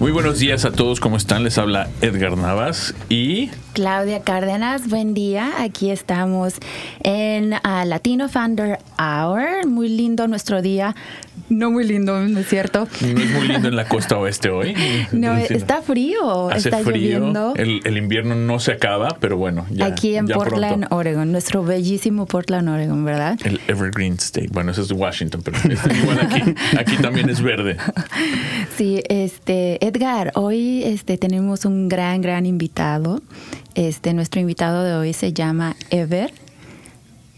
Muy buenos días a todos, ¿cómo están? Les habla Edgar Navas y Claudia Cárdenas, buen día. Aquí estamos en ah, Latino Founder Hour. Muy lindo nuestro día. No muy lindo, ¿no es cierto? no es muy lindo en la costa oeste hoy. No, Sí, está frío, Hace está frío, lloviendo. el, el invierno no se acaba, pero bueno, ya Aquí en ya Portland, pronto. Oregon, nuestro bellísimo Portland, Oregon, ¿verdad? El Evergreen State, bueno, eso es de Washington, pero es igual aquí, aquí también es verde. Sí, este, Edgar, hoy este, tenemos un gran, gran invitado. Este, nuestro invitado de hoy se llama Ever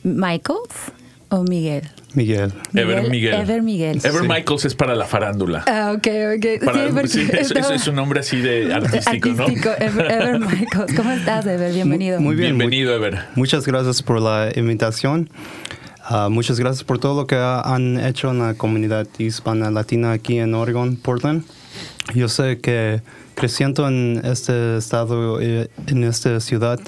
Michaels o Miguel. Miguel. Ever Miguel. Ever Miguel. Ever Sí. Michaels es para la farándula. Ah, ok, ok. Para- sí, porque sí, es, es- estaba- es un nombre así de artístico, artístico, ¿no? Ever, Ever Michaels. ¿Cómo estás, Ever? Bienvenido. Muy bien. Bienvenido, Ever. Muchas gracias por la invitación. Ah, muchas gracias por todo lo que ha- han hecho en la comunidad hispana latina aquí en Oregon, Portland. Yo sé que creciendo en este estado, eh, en esta ciudad,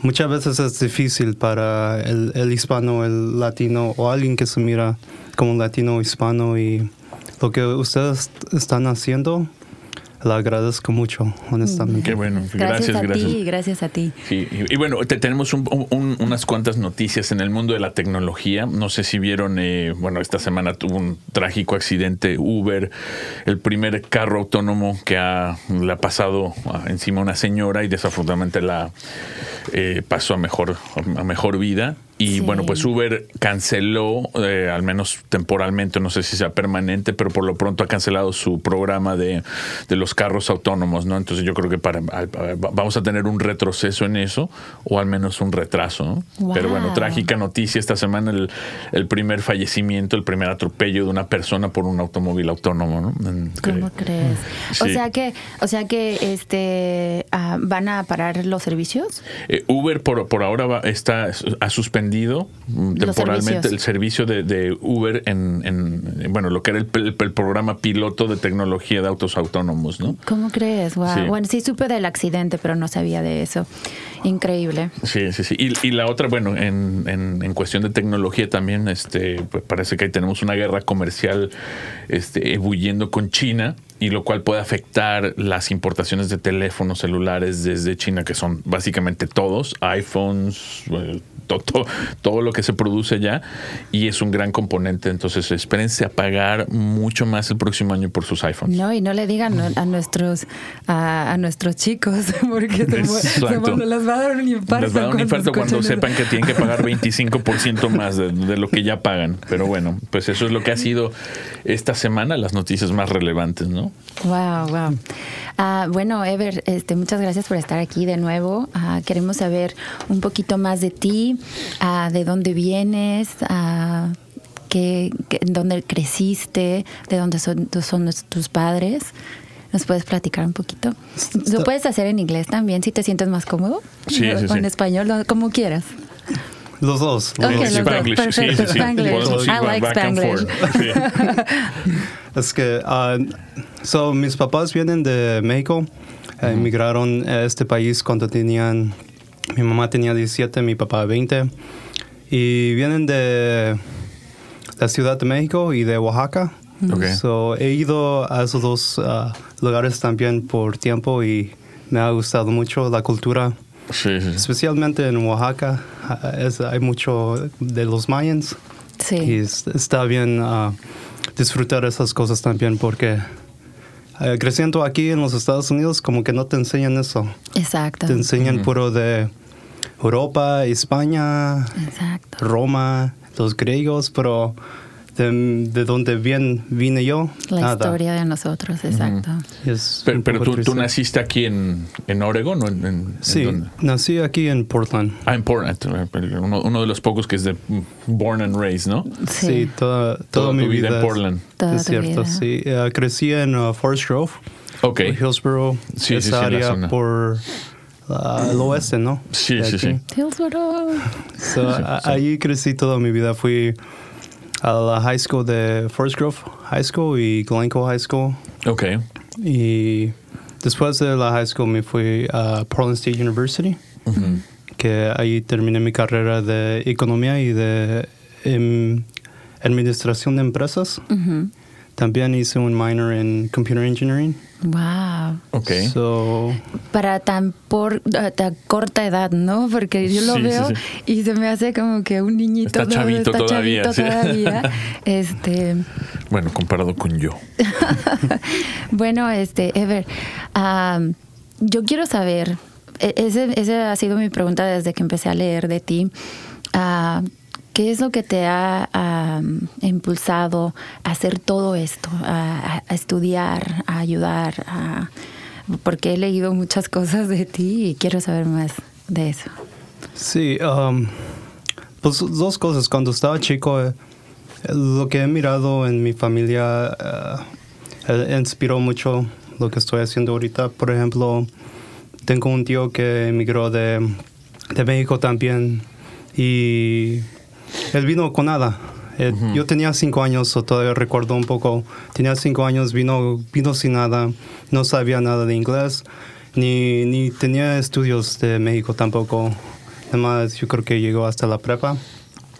muchas veces es difícil para el, el hispano, el latino o alguien que se mira como latino o hispano y lo que ustedes están haciendo, le agradezco mucho, honestamente. Qué bueno, Gracias, gracias, a gracias. ti, gracias a ti. Sí, y, y bueno, te- tenemos un- un- unas cuantas noticias en el mundo de la tecnología. No sé si vieron, eh, bueno, esta semana tuvo un trágico accidente Uber, el primer carro autónomo que ha, le ha pasado encima a una señora y desafortunadamente la eh, pasó a mejor, a mejor vida. Y Sí. bueno, pues Uber canceló, eh, al menos temporalmente, no sé si sea permanente, pero por lo pronto ha cancelado su programa de, de los carros autónomos, ¿no? Entonces yo creo que para, al- vamos a tener un retroceso en eso, o al menos un retraso, ¿no? Wow. Pero bueno, trágica noticia esta semana, el, el primer fallecimiento, el primer atropello de una persona por un automóvil autónomo, ¿no? ¿Cómo crees? O sea que, o sea que, este, ah, van a parar los servicios. Eh, Uber por, por ahora va- está, ha suspendido mm, Los temporalmente el servicio de, de Uber en, en, en, bueno, lo que era el, el- el programa piloto de tecnología de autos autónomos, ¿no? ¿Cómo crees? Wow. Sí. Bueno, sí supe del accidente, pero no sabía de eso. Increíble. Sí, sí, sí. Y, y la otra, bueno, en, en, en cuestión de tecnología también, este, pues parece que ahí tenemos una guerra comercial este, ebulliendo con China y lo cual puede afectar las importaciones de teléfonos celulares desde China, que son básicamente todos, iPhones, eh, to- to- todo lo que se produce allá, y es un gran componente. Entonces, espérense a pagar mucho más el próximo año por sus iPhones. No, y no le digan a nuestros a, a nuestros chicos, porque se, mu- les va a dar un infarto. Les va a dar un infarto cuando sepan que tienen que pagar 25% más de, de lo que ya pagan. Pero bueno, pues eso es lo que ha sido esta semana las noticias más relevantes, ¿no? Wow, wow. Ah, bueno, Ever, este, muchas gracias por estar aquí de nuevo. Ah, queremos saber un poquito más de ti, ah, de dónde vienes, qué, qué- dónde creciste, de dónde son, son tus padres. ¿Nos puedes platicar un poquito? Lo puedes hacer en inglés también, si te sientes más cómodo. Sí, sí, O en sí. español, como quieras. Los dos. Ok, los dos. Spanglish, sí, sí, Perfecto, sí. Spanglish. I like Spanglish. Sí. Es que, ah, so, mis papás vienen de México, eh, emigraron a este país cuando tenían, mi mamá tenía 17, mi papá 20, y vienen de la Ciudad de México y de Oaxaca. Ok. So, he ido a esos dos ah, lugares también por tiempo y me ha gustado mucho la cultura, Sí, especialmente en Oaxaca. ah, es- hay mucho de los mayans. Y Sí. es- está bien ah, disfrutar esas cosas también porque eh, creciendo aquí en los Estados Unidos como que no te enseñan eso. Exacto. Te enseñan puro de Europa, España, Exacto. Roma, los griegos, pero de, de donde bien vine yo, La nada. historia de nosotros, exacto. Es Pero, pero tú, tú naciste aquí en, en Oregon o en, en- en Sí, dónde? nací aquí en Portland. Ah, en Portland, uno, uno de los pocos que es de born and raised, ¿no? Sí, toda, toda, Toda mi tu vida en Portland. Toda es cierto, vida. sí. Eh, crecí en uh, Forest Grove, Ok. por Hillsborough, Sí, sí, esa sí, área por uh, el oeste, ¿no? Sí, sí, sí. Hillsborough. So, a- Ahí crecí toda mi vida. Fui a la high school de Forest Grove High School y Glencoe High School. Ok. Y después de la high school me fui a Portland State University, que ahí terminé mi carrera de economía y de em, administración de empresas. También hice un minor en computer engineering. Wow. Ok. So, Para tan, por, tan corta edad, ¿no? Porque yo lo Sí, sí, veo sí. y se me hace como que un niñito. Está todo- chavito está todavía, chavito sí. todavía. Este, Bueno, comparado con yo. bueno, este, Ever, yo quiero saber, e- ese, esa ha sido mi pregunta desde que empecé a leer de ti. Ah, ¿Qué es lo que te ha impulsado a hacer todo esto? A, estudiar, a ayudar, porque he leído muchas cosas de ti y quiero saber más de eso. sí, um, pues dos cosas. Cuando estaba chico, eh, lo que he mirado en mi familia eh, eh, inspiró mucho lo que estoy haciendo ahorita. Por ejemplo, tengo un tío que emigró de, de México también y él vino con nada. Eh, Yo tenía cinco años, o todavía recuerdo un poco. Tenía cinco años, vino, vino sin nada, no sabía nada de inglés, ni, ni tenía estudios de México tampoco. Además, yo creo que llegó hasta la prepa.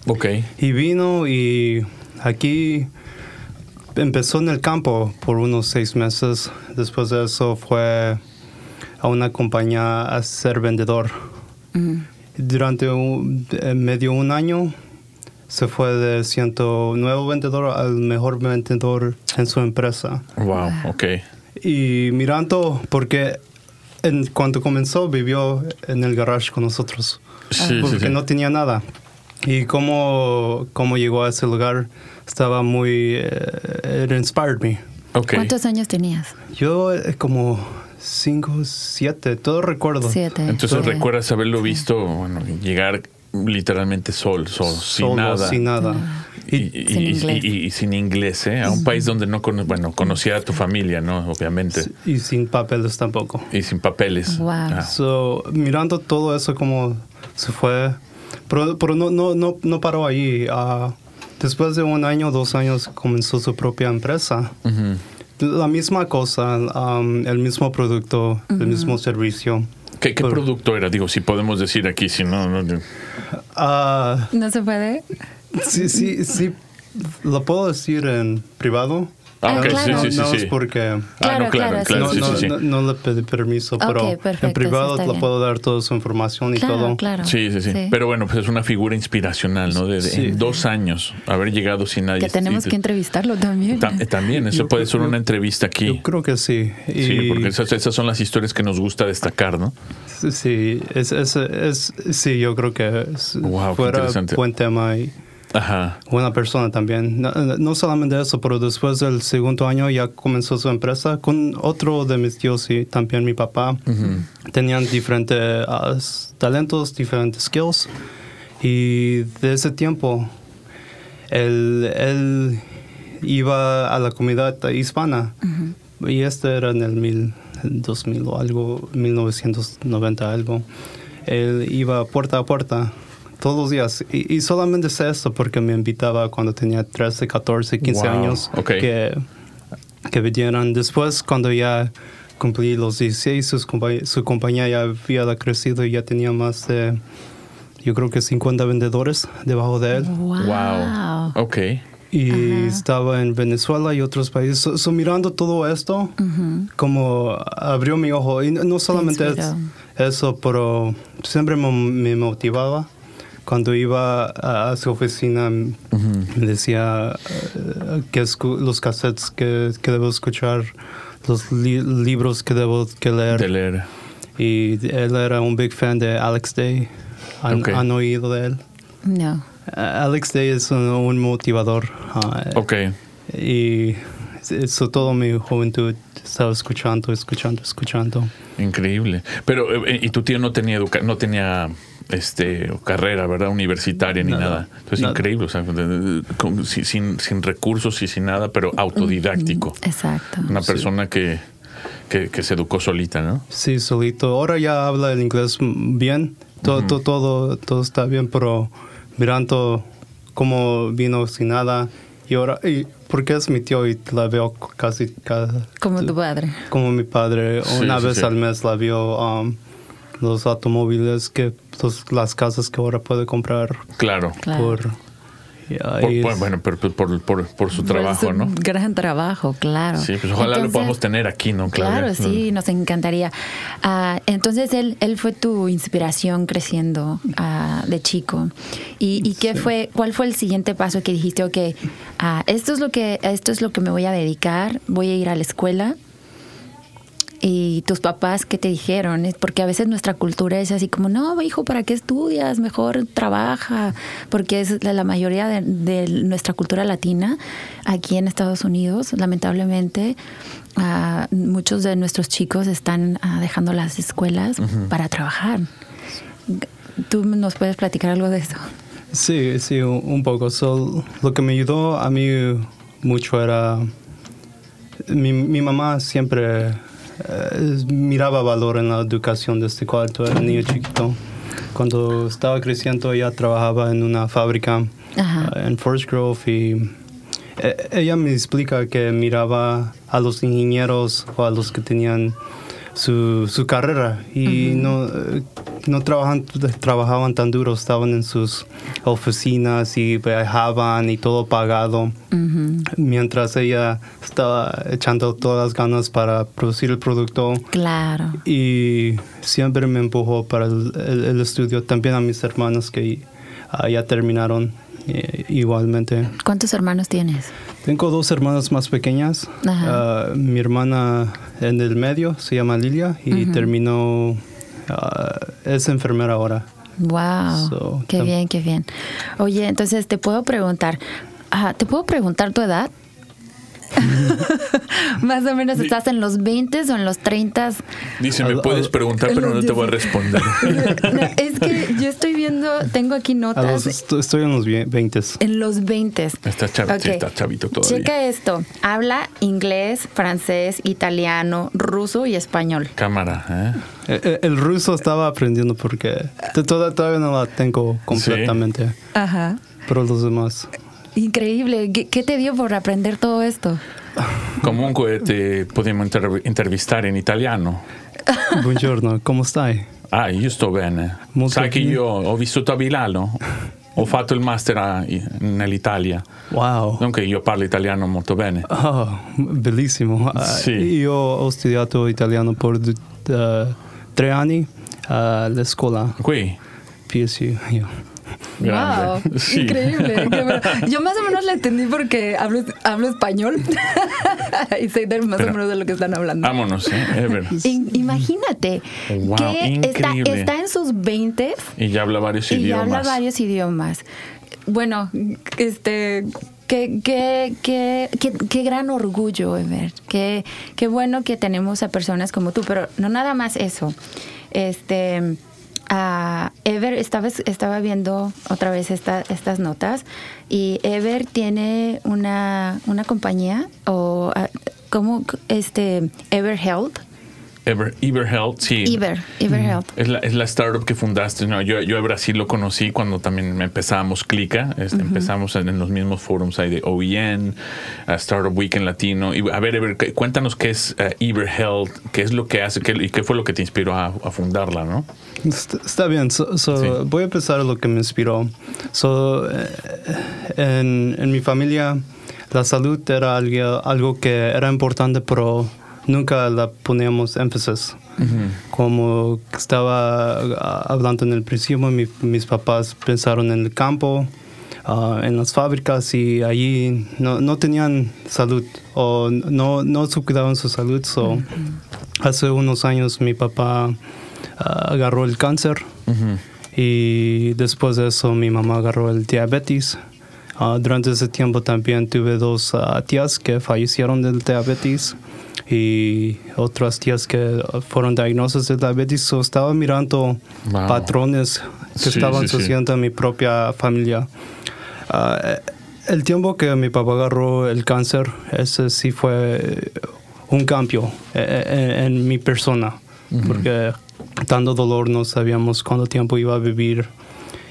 Ok. Y vino y aquí empezó en el campo por unos seis meses. Después de eso fue a una compañía a ser vendedor. Durante un, medio un año se fue de siendo nuevo vendedor al mejor vendedor en su empresa. Wow, ok. Y mirando, porque en, cuando comenzó vivió en el garage con nosotros Sí, sí, porque sí. no tenía nada. Y cómo, cómo llegó a ese lugar estaba muy... eh, it inspired me. Ok. ¿Cuántos años tenías? Yo eh, como cinco, siete, todo recuerdo. Siete. Entonces Ok. recuerdas haberlo visto, bueno, llegar literalmente sol, sol, sin Solo, nada. sin nada. Y, Y, Sin y- inglés. y- y sin inglés, ¿eh? A un país donde no cono- bueno, conocía a tu familia, ¿no? Obviamente. y sin papeles tampoco. Y sin papeles. Wow. Ah, So, mirando todo eso como se fue, pero, pero no, no, no, no paró ahí. Ah, después de un año, dos años, comenzó su propia empresa. ujú. La misma cosa, um, el mismo producto, el mismo servicio. ¿Qué, qué Pero- producto era? Digo, si podemos decir aquí, si no, no- Ah, ¿No se puede? sí, sí, sí, lo puedo decir en privado. Ah, Ah, ok, claro. sí, sí, no sí. es sí. porque Ah, Claro, no, claro, claro, claro, no, sí, no, no- no le pedí permiso, pero perfecto, en privado bien. puedo dar toda su información y Claro, todo. claro. Sí, sí, sí, Pero bueno, pues es una figura inspiracional, ¿no? De, de- Sí. en dos años, haber llegado sin nadie. Que tenemos Y- que entrevistarlo también. Tam- También, eso Yo puede creo- ser una entrevista aquí. Yo creo que sí. Y- Sí, porque esas, esas son las historias que nos gusta destacar, ¿no? Sí, es, es, es- sí, yo creo que es- Wow, fuera interesante. buen tema y Ajá. buena persona también. No, no solamente eso, pero después del segundo año ya comenzó su empresa con otro de mis tíos y también mi papá. Tenían diferentes ah, talentos, diferentes skills. Y de ese tiempo, él, él iba a la comunidad hispana. Y este era en el mil, 2000 o algo, 1990 algo. Él iba puerta a puerta todos los días. Y, y solamente sé esto porque me invitaba cuando tenía 13, 14, 15 Wow, años ok. que, que vinieran. Después, cuando ya cumplí los 16, sus compa- su compañía ya había crecido y ya tenía más de, yo creo que 50 vendedores debajo de él. Wow. Wow. Ok. Y estaba en Venezuela y otros países. So, so, mirando todo esto, como abrió mi ojo. Y no- solamente es- eso, pero siempre me, me motivaba. Cuando iba a, a su oficina, me decía eh, que los cassettes que, que debo escuchar, los li- libros que debo que leer. De leer. Y él era un big fan de Alex Day. ¿Han, oído de él? No. Ah, Alex Day es un, un motivador. ah, Ok. Y eso toda mi juventud estaba escuchando, escuchando, escuchando. Increíble. Pero, eh, y tu tío no tenía educa no tenía este carrera, ¿verdad? Universitaria ni Nada. nada. Entonces, Nada. increíble. O sea, con- si- sin, sin recursos y sin nada, pero autodidáctico. Exacto. Una persona que, que, que se educó solita, ¿no? Sí, solito. Ahora ya habla el inglés bien. Todo, todo, todo, todo está bien, pero mirando cómo vino sin nada. Y ahora, y porque es mi tío y la veo casi cada, Como tu padre. como mi padre. Sí, Una sí, vez sí. al mes la vio um, los automóviles, que los- las casas que ahora puede comprar Claro. Claro. por... bueno, pero por, por, por, por su trabajo, su ¿no? Gran trabajo, claro. Sí, pues ojalá lo podamos tener aquí, ¿no, Claudia? Claro, sí, nos encantaría. Ah, entonces él, él fue tu inspiración creciendo ah, de chico. ¿Y, y qué fue, cuál fue el siguiente paso que dijiste, ok, ah, esto es lo que, esto es lo que me voy a dedicar, voy a ir a la escuela? Y tus papás, ¿qué te dijeron? Porque a veces nuestra cultura es así como, no, hijo, ¿para qué estudias? Mejor trabaja. Porque es la, la mayoría de, de nuestra cultura latina aquí en Estados Unidos, lamentablemente, ah, muchos de nuestros chicos están ah, dejando las escuelas para trabajar. ¿Tú nos puedes platicar algo de eso? Sí, sí, un, poco. So, lo que me ayudó a mí mucho era... Mi, mi mamá siempre miraba valor en la educación desde cuando era niño chiquito. Cuando estaba creciendo ella trabajaba en una fábrica Ajá. eh, en Forest Grove y eh, ella me explica que miraba a los ingenieros o a los que tenían su, su carrera y no, eh, no trabajan, trabajaban tan duro, estaban en sus oficinas y viajaban y todo pagado, mientras ella estaba echando todas las ganas para producir el producto Claro. y siempre me empujó para el, el- el estudio, también a mis hermanos que ya terminaron eh, igualmente. ¿Cuántos hermanos tienes? Tengo dos hermanas más pequeñas. Ah, mi hermana en el medio se llama Lilia y terminó, ah, es enfermera ahora. Wow, So, qué bien, qué bien. Oye, entonces te puedo preguntar, ah, ¿te puedo preguntar tu edad? Más o menos, ¿estás en los 20 o en los 30? Dice, me puedes preguntar, pero no te voy a responder. No, es que yo estoy viendo, tengo aquí los- notas est- estoy en los 20. en los 20. Está chav- sí, está chavito todavía. Checa esto, habla inglés, francés, italiano, ruso y español. Cámara, ¿eh? Eh, eh, El ruso estaba aprendiendo porque todavía no la tengo completamente, Ajá. pero los demás. Increíble. ¿Qué, te dio por aprender todo esto? Comunque te potremmo inter- intervistare in italiano. Buongiorno, ¿cómo stai? Ah, io sto bene. Molto Sai che io ho vissuto a Milano, ho fatto il master nell'Italia. Wow. Che io parlo italiano molto bene. Oh, bellissimo. Ah, Sì. Io ho studiato italiano per eh, tre anni alla scuola Qui, PSU. io. Grande. Wow, increíble. Yo más o menos la entendí porque hablo, hablo español y sé más Pero- o menos de lo que están hablando. Vámonos, ¿eh? Ever. Imagínate Wow, que está, en sus 20 Y ya habla varios y idiomas. habla varios idiomas. Bueno, este, qué, qué, qué, qué, qué gran orgullo, Ever. Qué, qué bueno que tenemos a personas como tú, pero no nada más eso. Este, ah, Ever, estaba, estaba viendo otra vez esta- estas notas y Ever tiene una, una compañía o ah, como este Ever Health. Ever, Ever Health, sí. Ever, Ever Health. Es la, es la startup que fundaste. No, yo, yo a Brasil lo conocí cuando también empezábamos Clica. este, Empezamos en, en los mismos forums ahí de OEN, uh, Startup Week en Latino. Y a ver, Ever, cu- cuéntanos qué es uh, Ever Health, qué es lo que hace qué- y qué fue lo que te inspiró a, a fundarla, ¿no? Está, está bien, so- so, Sí. voy a empezar lo que me inspiró. So, eh, en, en mi familia la salud era algo, algo que era importante, pero nunca la poníamos énfasis. Como estaba ah, hablando en el principio, mi- mis papás pensaron en el campo, ah, en las fábricas y allí no, no tenían salud o no, no cuidaban su salud. So, Hace unos años mi papá ah, agarró el cáncer Y después de eso mi mamá agarró el diabetes. Durante ese tiempo también tuve dos tías que fallecieron del diabetes y otras tías que fueron diagnosticadas de diabetes. So, estaba mirando Wow. patrones que Sí, estaban sí, sí. sucediendo en mi propia familia. Ah, el tiempo que mi papá agarró el cáncer, ese sí fue un cambio eh, eh, en, mi persona, porque tanto dolor no sabíamos cuánto tiempo iba a vivir.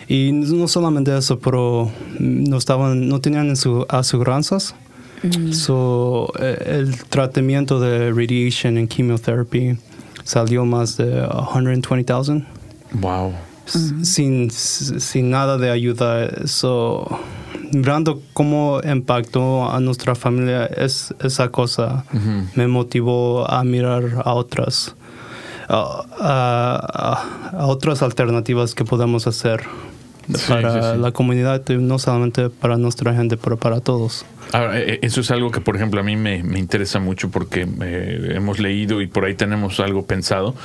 Y no solamente eso, pero no, estaban, no tenían su aseguranzas. So, eh, el tratamiento de radiation and chemotherapy salió más de 120,000 Wow. sin, sin nada de ayuda. So, mirando cómo impactó a nuestra familia, es, esa cosa me motivó a mirar a otras, a, a- a otras alternativas que podemos hacer para sí, sí. la comunidad, no solamente para nuestra gente, pero para todos. Ahora, eh, eso es algo que, por ejemplo, a mí me, me interesa mucho porque eh, hemos leído y por ahí tenemos algo pensado.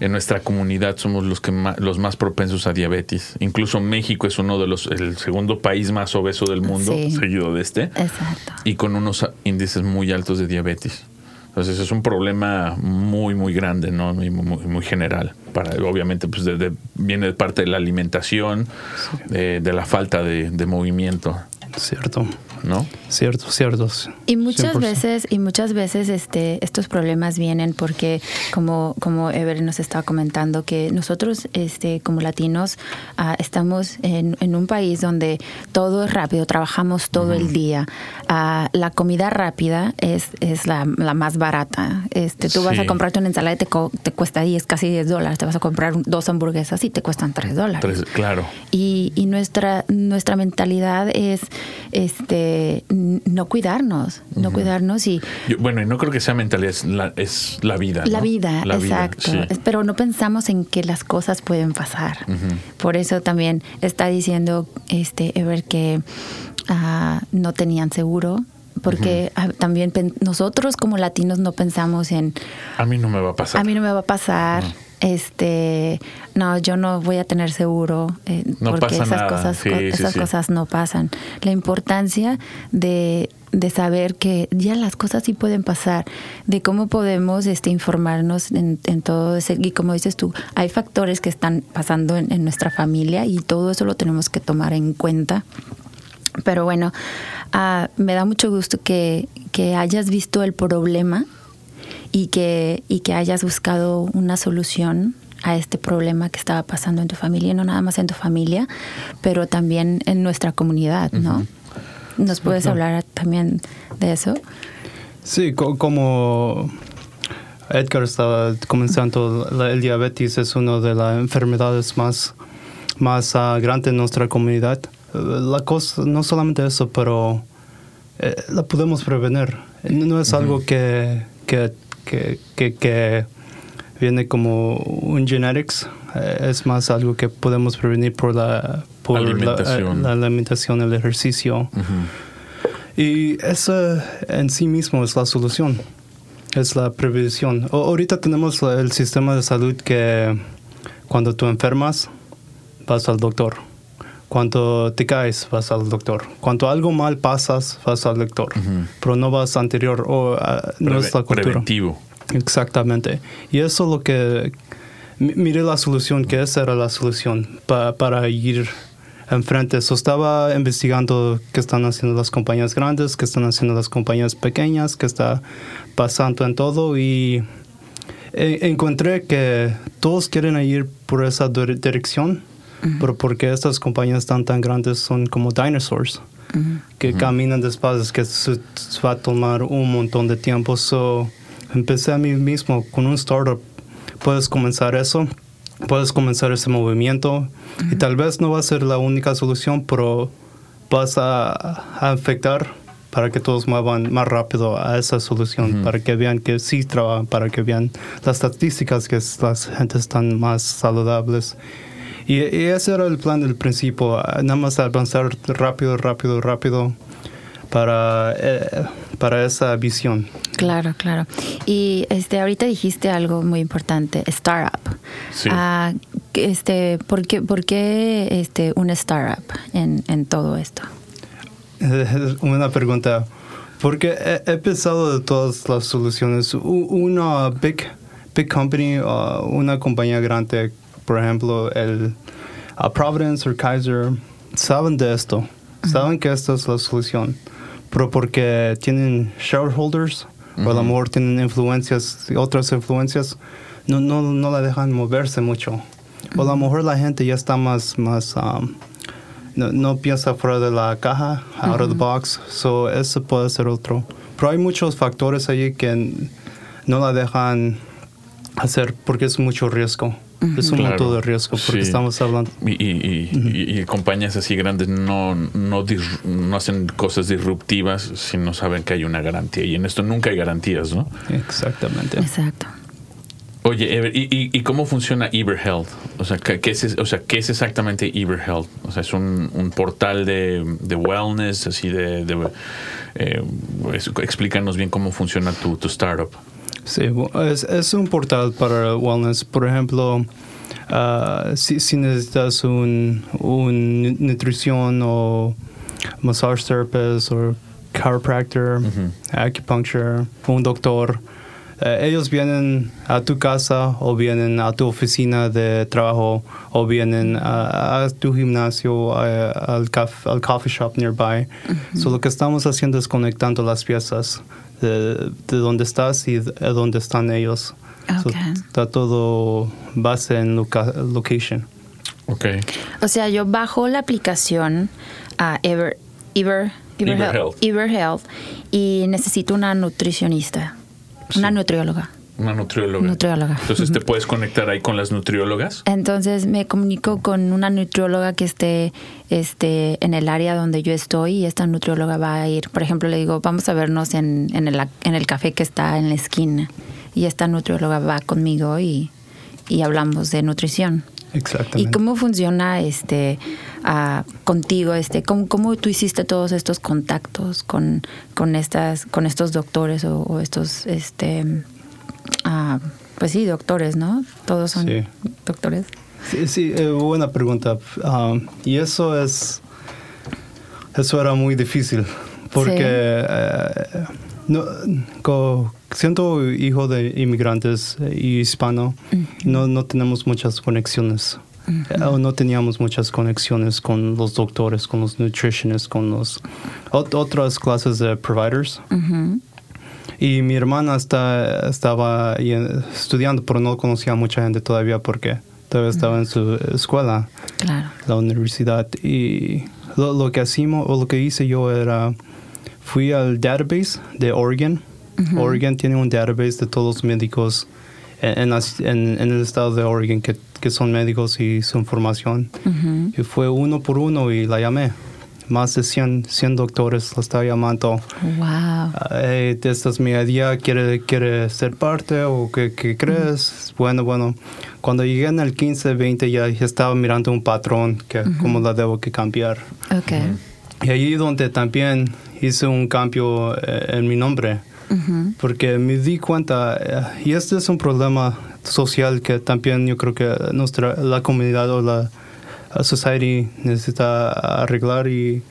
En nuestra comunidad somos los que ma- los más propensos a diabetes. Incluso México es uno de los, el segundo país más obeso del mundo, Sí. seguido de este, Exacto. y con unos índices muy altos de diabetes. Entonces es un problema muy, muy grande, ¿no? Y muy, muy- muy general. Para, obviamente, pues de- de- viene de parte de la alimentación, de, de la falta de, de movimiento, Cierto, ¿no? cierto, cierto. Y muchas 100%. veces, y muchas veces este, estos problemas vienen porque, como, como Ever nos estaba comentando, que nosotros este, como latinos ah, estamos en, en un país donde todo es rápido, trabajamos todo el día. Ah, la comida rápida es, es la, la más barata. Este, tú vas a comprarte una ensalada y te, co- te cuesta 10, casi 10 dólares. Te vas a comprar dos hamburguesas y te cuestan 3 dólares. Tres- claro. Y, y nuestra, nuestra mentalidad es este no cuidarnos, no cuidarnos y Yo- bueno, y no creo que sea mentalidad, es la, es la vida. la ¿no? vida, La exacto. sí. Pero no pensamos en que las cosas pueden pasar. Por eso también está diciendo este Ever que ah, no tenían seguro. Porque también nosotros como latinos no pensamos en A mí no me va a pasar. a mí no me va a pasar. Este, no, yo no voy a tener seguro eh, No porque esas nada. cosas, Sí, co- sí, esas sí. cosas no pasan. La importancia de, de saber que ya las cosas sí pueden pasar, de cómo podemos este, informarnos en, en todo ese y como dices tú, hay factores que están pasando en, en nuestra familia y todo eso lo tenemos que tomar en cuenta. Pero bueno, ah, me da mucho gusto que, que hayas visto el problema y que, y que hayas buscado una solución a este problema que estaba pasando en tu familia, y no nada más en tu familia, pero también en nuestra comunidad, ¿no? ¿Nos puedes hablar también de eso? Sí, co- como Edgar estaba comenzando, el diabetes es una de las enfermedades más, más ah, grandes en nuestra comunidad. La cosa, no solamente eso, pero eh, la podemos prevenir. No no es algo que, que, que, que, que viene como un genetics, eh, es más algo que podemos prevenir por la, por Alimentación. la alimentación, el ejercicio. Y eso en sí mismo es la solución, es la prevención. O- ahorita tenemos el sistema de salud que cuando tú enfermas, vas al doctor. Cuando te caes, vas al doctor. Cuando algo mal pasas, vas al doctor. Pero no vas anterior o ah, no Preve- es la cultura. preventivo. Exactamente. Y eso es lo que... mi- Mire la solución, que esa era la solución pa- para ir enfrente. So, estaba investigando qué están haciendo las compañías grandes, qué están haciendo las compañías pequeñas, qué está pasando en todo y encontré que todos quieren ir por esa pero porque estas compañías están tan grandes son como dinosaurs que caminan despacio, que se, se va a tomar un montón de tiempo. So, empecé a mí mismo con un startup. Puedes comenzar eso, puedes comenzar ese movimiento y tal vez no va a ser la única solución, pero vas a, a afectar para que todos muevan más rápido a esa solución, para que vean que sí trabajan, para que vean las estadísticas que las gentes están más saludables. Y, y ese era el plan del principio, ah, nada más avanzar rápido, rápido, rápido para, eh, para esa visión. Claro, claro. Y este, ahorita dijiste algo muy importante, startup. Sí. Ah, este, ¿por qué, por qué este, una startup en, en todo esto? Una pregunta. Porque he, he pensado de todas las soluciones. Una big, big company, uh, una compañía grande, por ejemplo, el uh, Providence o Kaiser, saben de esto. Saben que esta es la solución. Pero porque tienen shareholders, o a lo mejor tienen influencias, otras influencias, no, no, no la dejan moverse mucho. O a lo mejor la gente ya está más, más um, no, no piensa fuera de la caja, out of the box. So, eso puede ser otro. Pero hay muchos factores ahí que no la dejan hacer porque es mucho riesgo. Es un Claro. de riesgo porque Sí. estamos hablando. Y, y- y- y compañías así grandes no, no, dis- no hacen cosas disruptivas si no saben que hay una garantía. Y en esto nunca hay garantías, ¿no? Exactamente. Exacto. Oye, Ever, ¿y, y, y cómo funciona EverHealth? O sea, ¿qué, es, o sea, ¿qué es exactamente EverHealth? O sea, es un, un portal de, de wellness, así de... de, eh, pues, explícanos bien cómo funciona tu, tu startup. Sí, es, es un portal para wellness. Por ejemplo, ah, si, si necesitas un, un nu- nutrición o massage therapist o chiropractor, acupuncture, un doctor, eh, ellos vienen a tu casa o vienen a tu oficina de trabajo o vienen a, a tu gimnasio, a- al, caf- al coffee shop nearby. So, lo que estamos haciendo es conectando las piezas de, de dónde estás y de dónde están ellos. So, Ok. está todo base en loca- location. Ok. O sea, yo bajo la aplicación a Ever, Ever, EverHealth. EverHealth y necesito una nutricionista, una nutrióloga. Una nutrióloga. Nutrióloga. Entonces te puedes conectar ahí con las nutriólogas. Entonces me comunico con una nutrióloga que esté este, en el área donde yo estoy y esta nutrióloga va a ir, por ejemplo, le digo, vamos a vernos en, en, el, en el café que está en la esquina. Y esta nutrióloga va conmigo y, y hablamos de nutrición. Exactamente. ¿Y cómo funciona este ah, contigo? Este, ¿cómo, cómo tú hiciste todos estos contactos con, con estas, con estos doctores o, o estos este ah, pues sí, doctores, ¿no? Todos son Sí. doctores. Sí, sí, eh, buena pregunta. Um, y eso es, eso era muy difícil porque Sí. eh, no, co- siendo hijo de inmigrantes y hispano, no, no tenemos muchas conexiones. Eh, no teníamos muchas conexiones con los doctores, con los nutritionists, con los ot- otras clases de providers. Y mi hermana está, estaba estudiando, pero no conocía a mucha gente todavía porque todavía estaba en su escuela, Claro. la universidad. Y lo, lo que hacíamos, o lo que hice yo era, fui al database de Oregon. Oregon tiene un database de todos los médicos en, el estado de Oregon que, que son médicos y su información. Y fue uno por uno y la llamé. Más de 100, 100 doctores la estaba llamando. Wow. Hey, esta es mi idea, ¿quiere, quiere ser parte o qué, qué crees? Bueno, bueno, cuando llegué en el 15, 20 ya estaba mirando un patrón que cómo la debo que cambiar. Ok. Y ahí donde también hice un cambio eh, en mi nombre, porque me di cuenta, eh, y este es un problema social que también yo creo que nuestra, la comunidad o la la society necesita arreglar y,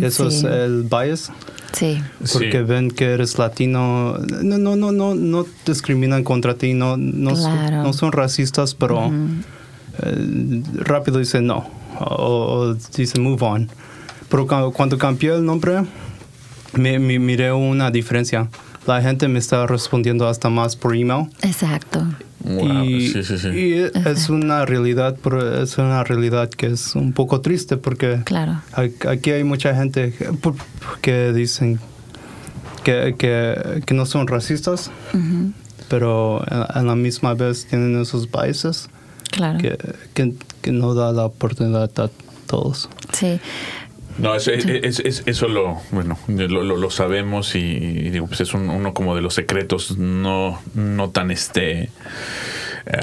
y eso es Sí. el bias Sí. porque Sí. ven que eres latino no no no no no discriminan contra ti no no, son- Claro. no son racistas pero eh, rápido dicen no o, o dicen move on pero cu- cuando cambié el nombre me, me- miré una diferencia la gente me está respondiendo hasta más por email Exacto. Wow, y, sí, sí, sí. y es una realidad pero es una realidad que es un poco triste porque Claro. Aquí hay mucha gente que- dicen que, que, que no son racistas, pero a, la misma vez tienen esos biases Claro. que, que, que no da la oportunidad a todos. Sí. No, eso, es, es- es- eso lo, bueno, lo, lo- lo sabemos y, y digo, pues es un- uno como de los secretos no, no tan este, eh,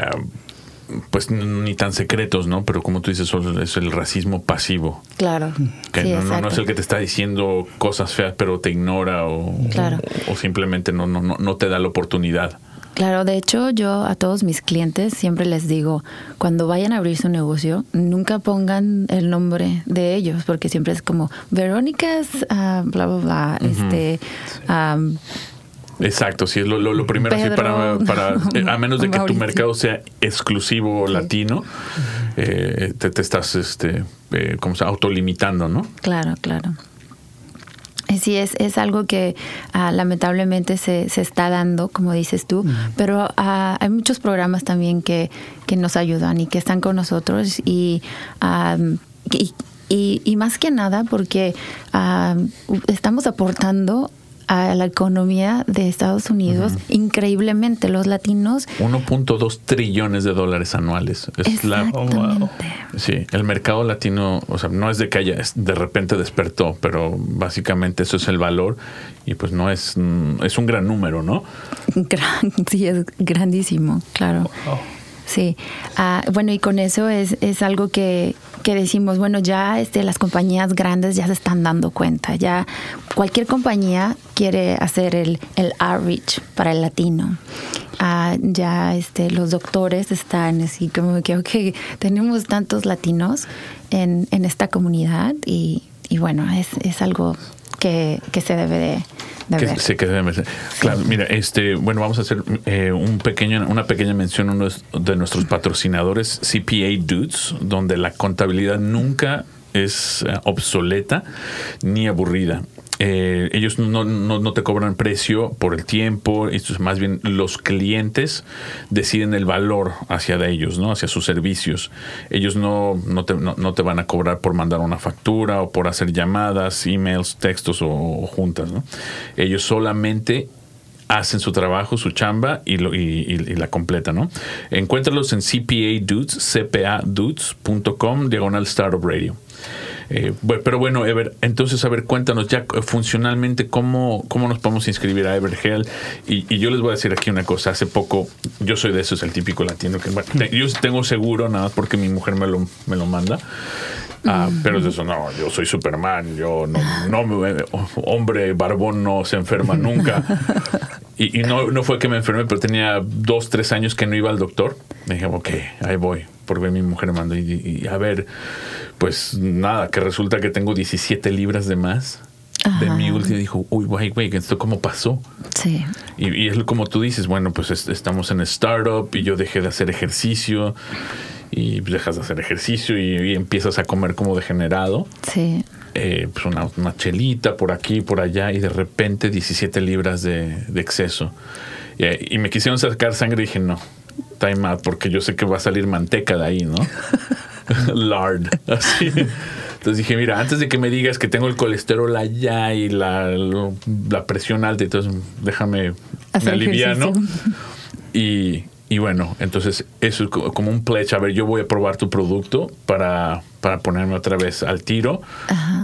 pues ni tan secretos, ¿no? Pero como tú dices, es el racismo pasivo. Claro. Que sí, no, no- no es el que te está diciendo cosas feas, pero te ignora o, Claro. o, o simplemente no, no, no, no te da la oportunidad. Claro, de hecho yo a todos mis clientes siempre les digo, cuando vayan a abrir su negocio, nunca pongan el nombre de ellos, porque siempre es como Verónica's, ah, bla, bla, bla, este... am, Exacto, sí, es lo, lo- lo primero, sí, para, para eh, a menos de que tu mercado sea exclusivo latino, eh, te, te estás, este, eh, como se autolimitando, ¿no? Claro, claro. Sí, es, es algo que ah, lamentablemente se, se está dando, como dices tú, pero ah, hay muchos programas también que, que nos ayudan y que están con nosotros y, y, y- y más que nada porque estamos aportando a la economía de Estados Unidos increíblemente. Los latinos 1.2 trillones de dólares anuales. Es la, Exactamente. Sí, el mercado latino, o sea, no es de que haya es- de repente despertó, pero básicamente eso es el valor y pues no es, mm, es un gran número, ¿no? Gran, sí, es grandísimo, claro. Sí, Ah, bueno, y con eso es, es algo que, que decimos, bueno, ya este, las compañías grandes ya se están dando cuenta, ya cualquier compañía quiere hacer el, el outreach para el latino. Ah, ya este, los doctores están así como que, tenemos tantos latinos en, en esta comunidad y, y bueno, es, es algo que, que se debe de, de Que ver. se quede de mesa. Claro, mira, este, bueno, vamos a hacer eh, un pequeño, una pequeña mención a uno de nuestros patrocinadores, CPA Dudes, donde la contabilidad nunca es eh, obsoleta ni aburrida. Eh, ellos no, te cobran precio por el tiempo, esto es más bien los clientes deciden el valor hacia de ellos, ¿no? hacia sus servicios. Ellos no, no, te, van a cobrar por mandar una factura o por hacer llamadas, emails, textos o, juntas. ¿no? Ellos solamente hacen su trabajo, su chamba y, la completa, ¿no? Encuéntralos en CPA Dudes, cpadudes.com, diagonal Startup Radio. Eh, pero bueno, Ever, entonces, a ver, cuéntanos ya funcionalmente cómo, cómo nos podemos inscribir a Evergel. Y, y yo les voy a decir aquí una cosa. Hace poco, yo soy de esos, el típico latino que bueno, te- yo tengo seguro nada más porque mi mujer me lo, me lo manda. Ah, pero es eso, no, yo soy Superman, yo no, no me- hombre barbón no se enferma nunca. Y, y no, no fue que me enfermé, pero tenía dos, tres años que no iba al doctor. Me dije, ok, ahí voy, porque mi mujer me mandó. Y, y a ver, pues nada, que resulta que tengo 17 libras de más. De Ajá. mi última dijo, uy, güey, güey, ¿esto cómo pasó? Sí. Y, y es como tú dices, bueno, pues es- estamos en startup y yo dejé de hacer ejercicio y dejas de hacer ejercicio y, y empiezas a comer como degenerado. Sí. Eh, pues una, una chelita por aquí, por allá y de repente 17 libras de, de exceso. Y me quisieron sacar sangre y dije, no, time out, porque yo sé que va a salir manteca de ahí, ¿no? Lard, así. Entonces dije, mira, antes de que me digas que tengo el colesterol allá y la, la presión alta, entonces déjame me aliviano. Y, y bueno, entonces eso es co- como un pledge. A ver, yo voy a probar tu producto para, para ponerme otra vez al tiro,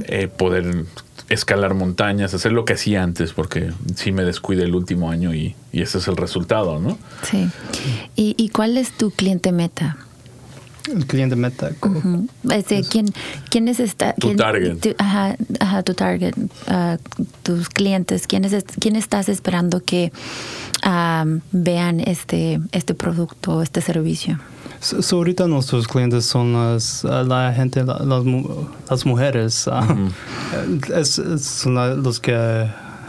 eh, poder escalar montañas, hacer lo que hacía antes, porque sí me descuidé el último año y, y ese es el resultado, ¿no? Sí. ¿Y, y cuál es tu cliente meta? El cliente meta. Ujú. Este, ¿quién, ¿Quién es esta? Tu quién- target. tu- ajá, ajá, tu target. ah, tus clientes. ¿Quién, es, ¿Quién estás esperando que ah, vean este, este producto, este servicio? So, so ahorita nuestros clientes son las, uh, la gente, la- las, las mujeres. ah, es, es- son la- los que,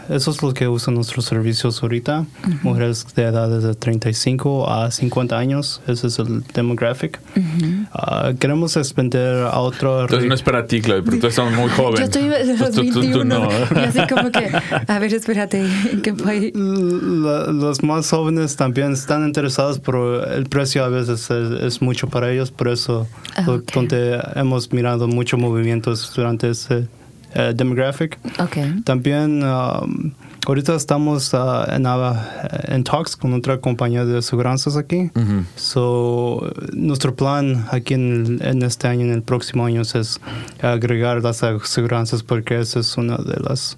esos son los que usan nuestros servicios ahorita. Mujeres de edades de 35 a 50 años. Ese es el demographic. Ah, queremos expandir a otro... Entonces no es para ti, Claudio, pero tú estás muy joven. Yo estoy de los Pues tú- tú- tú 21. no. Y así como que, a ver, espérate, ¿en qué país? La- los más jóvenes también están interesados, pero el precio a veces es, es mucho para ellos, por eso Ah, lo- ok. donde hemos mirado muchos movimientos durante ese eh, demographic. También um, ahorita estamos ah, en, ah, en talks con otra compañía de aseguranzas aquí. So, nuestro plan aquí en, en este año, en el próximo año, es agregar las aseguranzas porque esa es una de las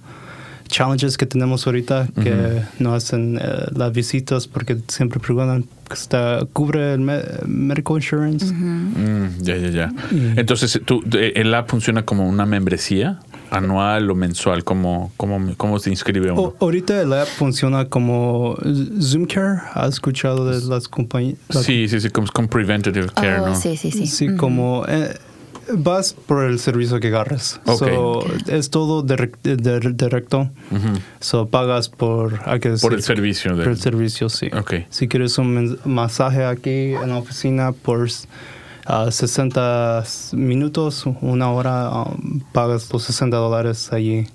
challenges que tenemos ahorita que no hacen eh, las visitas porque siempre preguntan ¿está, cubre el me- medical insurance Mm, ya, ya, ya. Entonces, tú, eh, el app funciona como una membresía. Anual o mensual? ¿Cómo, cómo, cómo se inscribe uno? O- ahorita el app funciona como Zoomcare. ¿Has escuchado de las compañías? sí, sí, sí, como, como preventative care, Oh, ¿no? sí, sí, sí. Sí, como eh, vas por el servicio que agarres. Ok. So, Es todo direct- dir- directo. So, pagas por, hay que Por el servicio. por el servicio, sí. Ok. Si quieres un masaje aquí en la oficina por ah, 60 minutos, una hora, um, pagas los 60 dólares allí.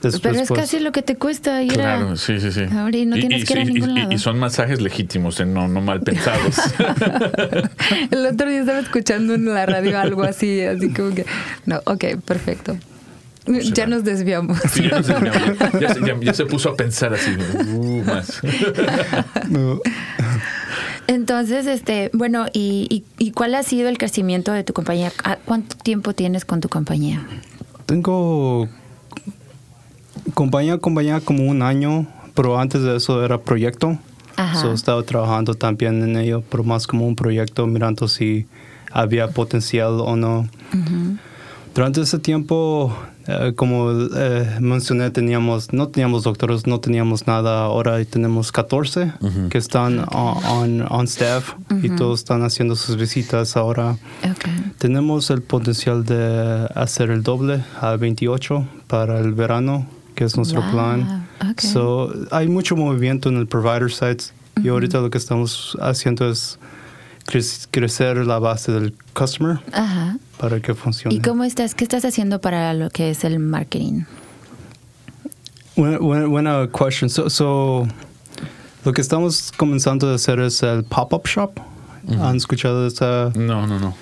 Después, Pero es pues, casi lo que te cuesta ir Claro, a... sí, sí, sí. Ahora, y no tienes que ir a ningún y- lado. y son masajes legítimos, eh, no, no mal pensados. El otro día estaba escuchando en la radio algo así, así como que... No, ok, perfecto. Ya nos desviamos. Sí, ya, no sé, ya- ya se- ya- ya se puso a pensar así. uh, más. no. Entonces, este, bueno, y, y, y cuál ha sido el crecimiento de tu compañía? ¿A ¿Cuánto tiempo tienes con tu compañía? Tengo compañía, compañía como un año, pero antes de eso era proyecto. Ajá. So, estaba trabajando también en ello, pero más como un proyecto, mirando si había potencial o no. Durante ese tiempo, eh, como eh, mencioné, teníamos, no teníamos doctores, no teníamos nada. Ahora tenemos 14 que están on, on- on staff y todos están haciendo sus visitas ahora. Tenemos el potencial de hacer el doble a 28 para el verano, que es nuestro Wow, plan. ok. So, hay mucho movimiento en el provider sites y ahorita lo que estamos haciendo es crecer la base del customer Ajá. para que funcione. ¿Y cómo estás? ¿Qué estás haciendo para lo que es el marketing? Buena, buena, buena question. So, so, lo que estamos comenzando a hacer es el pop-up shop. ¿Han escuchado esa? No, no, no.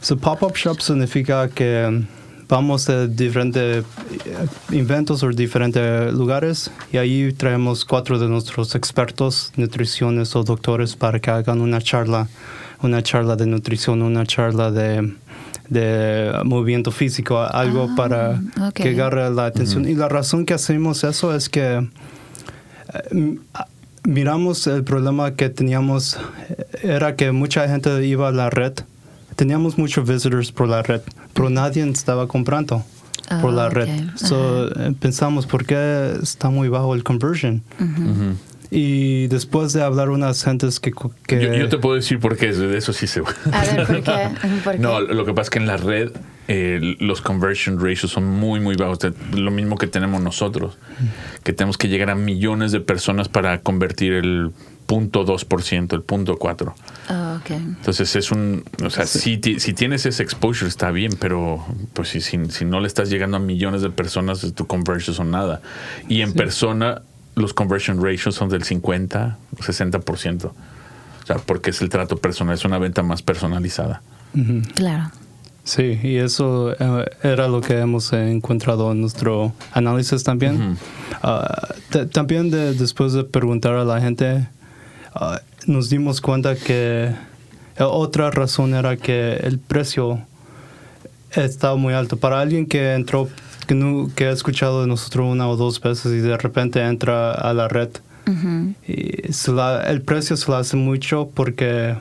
So, pop-up shop significa que um, vamos a diferentes eh, eventos o diferentes lugares y ahí traemos cuatro de nuestros expertos, nutriciones o doctores para que hagan una charla, una charla de nutrición, una charla de, de movimiento físico, algo Ah, para que agarre la atención. Y la razón que hacemos eso es que eh, miramos el problema que teníamos eh, era que mucha gente iba a la red. Teníamos muchos visitors por la red, pero nadie estaba comprando por Ah, la ok. red. So, eh, pensamos, ¿por qué está muy bajo el conversion? Y después de hablar unas gentes que... que Yo, yo te puedo decir por qué, de eso sí sé. A ver, ¿por qué? ¿Por qué? No, lo que pasa es que en la red eh, los conversion ratios son muy, muy bajos. Lo mismo que tenemos nosotros, que tenemos que llegar a millones de personas para convertir el punto 2%, el punto 4%. Entonces es un, o sea, si, ti- si tienes ese exposure está bien, pero pues si, si, si no le estás llegando a millones de personas, tu conversion son nada. Y en persona los conversion ratios son del 50, 60%. O sea, porque es el trato personal, es una venta más personalizada. Claro. Sí, y eso eh, era lo que hemos encontrado en nuestro análisis también. Ah, también de- después de preguntar a la gente, ah, nos dimos cuenta que otra razón era que el precio estaba muy alto. Para alguien que entró, que, no, que ha escuchado de nosotros una o dos veces y de repente entra a la red, Ujú. y se la- el precio se lo hace mucho porque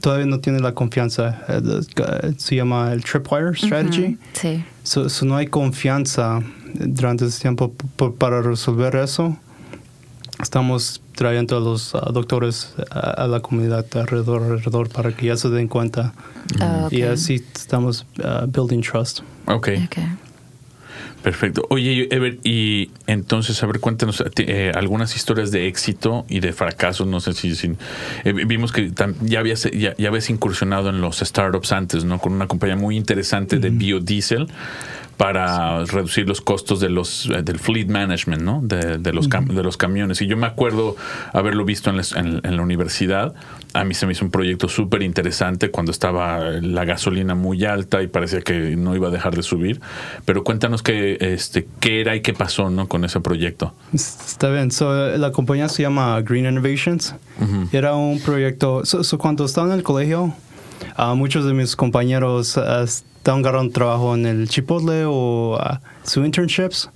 todavía no tiene la confianza. Eh, Se llama el Tripwire Strategy. Ujú. Sí. So- so no hay confianza durante ese tiempo para resolver eso. Estamos trayendo a los ah, doctores a, a la comunidad alrededor, alrededor para que ya se den cuenta. Ah, ok. Y así estamos ah, building trust. Ok, Ok. perfecto. Oye, Ever, y entonces, a ver, cuéntanos ti- eh, algunas historias de éxito y de fracasos. No sé si, si- eh, vimos que tam- ya habías, ya, ya habías incursionado en los startups antes, ¿no? Con una compañía muy interesante de biodiesel para reducir los costos de los eh, del fleet management, ¿no? De, de los cam- de los camiones. Y yo me acuerdo haberlo visto en la, en- en la universidad. A mí se me hizo un proyecto súper interesante cuando estaba la gasolina muy alta y parecía que no iba a dejar de subir. Pero cuéntanos qué, este, qué era y qué pasó, ¿no? Con ese proyecto. Está bien. So, la compañía se llama Green Innovations. Era un proyecto. so- so cuando estaba en el colegio, ah, muchos de mis compañeros ah, estaban agarrando trabajo en el Chipotle o sus internships.